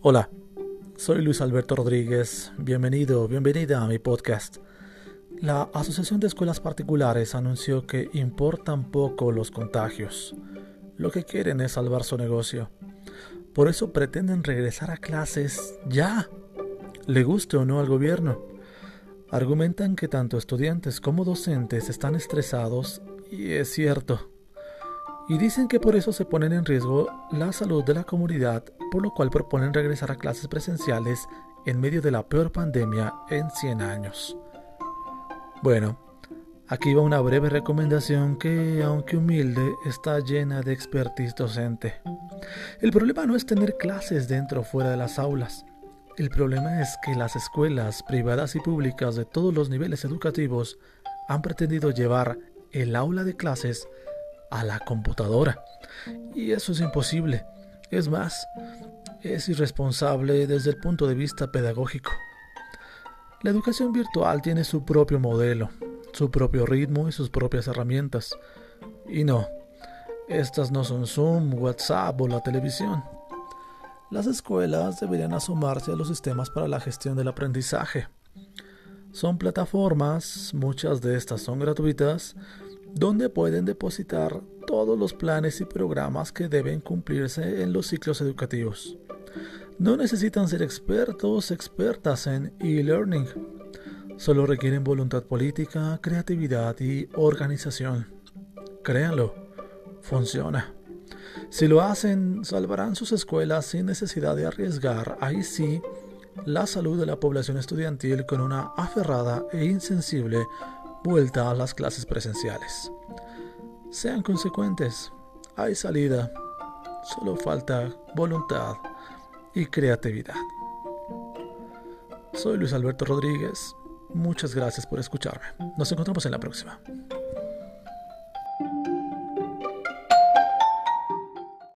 Hola, soy Luis Alberto Rodríguez. Bienvenido, bienvenida a mi podcast. La Asociación de Escuelas Particulares anunció que importan poco los contagios. Lo que quieren es salvar su negocio. Por eso pretenden regresar a clases ya, le guste o no al gobierno. Argumentan que tanto estudiantes como docentes están estresados y es cierto y dicen que por eso se ponen en riesgo la salud de la comunidad, por lo cual proponen regresar a clases presenciales en medio de la peor pandemia en 100 años. Bueno, aquí va una breve recomendación que, aunque humilde, está llena de expertise docente. El problema no es tener clases dentro o fuera de las aulas. El problema es que las escuelas privadas y públicas de todos los niveles educativos han pretendido llevar el aula de clases a la computadora. Y eso es imposible. Es más, es irresponsable desde el punto de vista pedagógico. La educación virtual tiene su propio modelo, su propio ritmo y sus propias herramientas. Y no, estas no son Zoom, WhatsApp o la televisión. Las escuelas deberían asomarse a los sistemas para la gestión del aprendizaje. Son plataformas, muchas de estas son gratuitas, donde pueden depositar todos los planes y programas que deben cumplirse en los ciclos educativos. No necesitan ser expertos, expertas en e-learning. Solo requieren voluntad política, creatividad y organización. Créanlo, funciona. Si lo hacen, salvarán sus escuelas sin necesidad de arriesgar, ahí sí, la salud de la población estudiantil con una aferrada e insensible vuelta a las clases presenciales. Sean consecuentes, hay salida, solo falta voluntad y creatividad. Soy Luis Alberto Rodríguez, muchas gracias por escucharme. Nos encontramos en la próxima.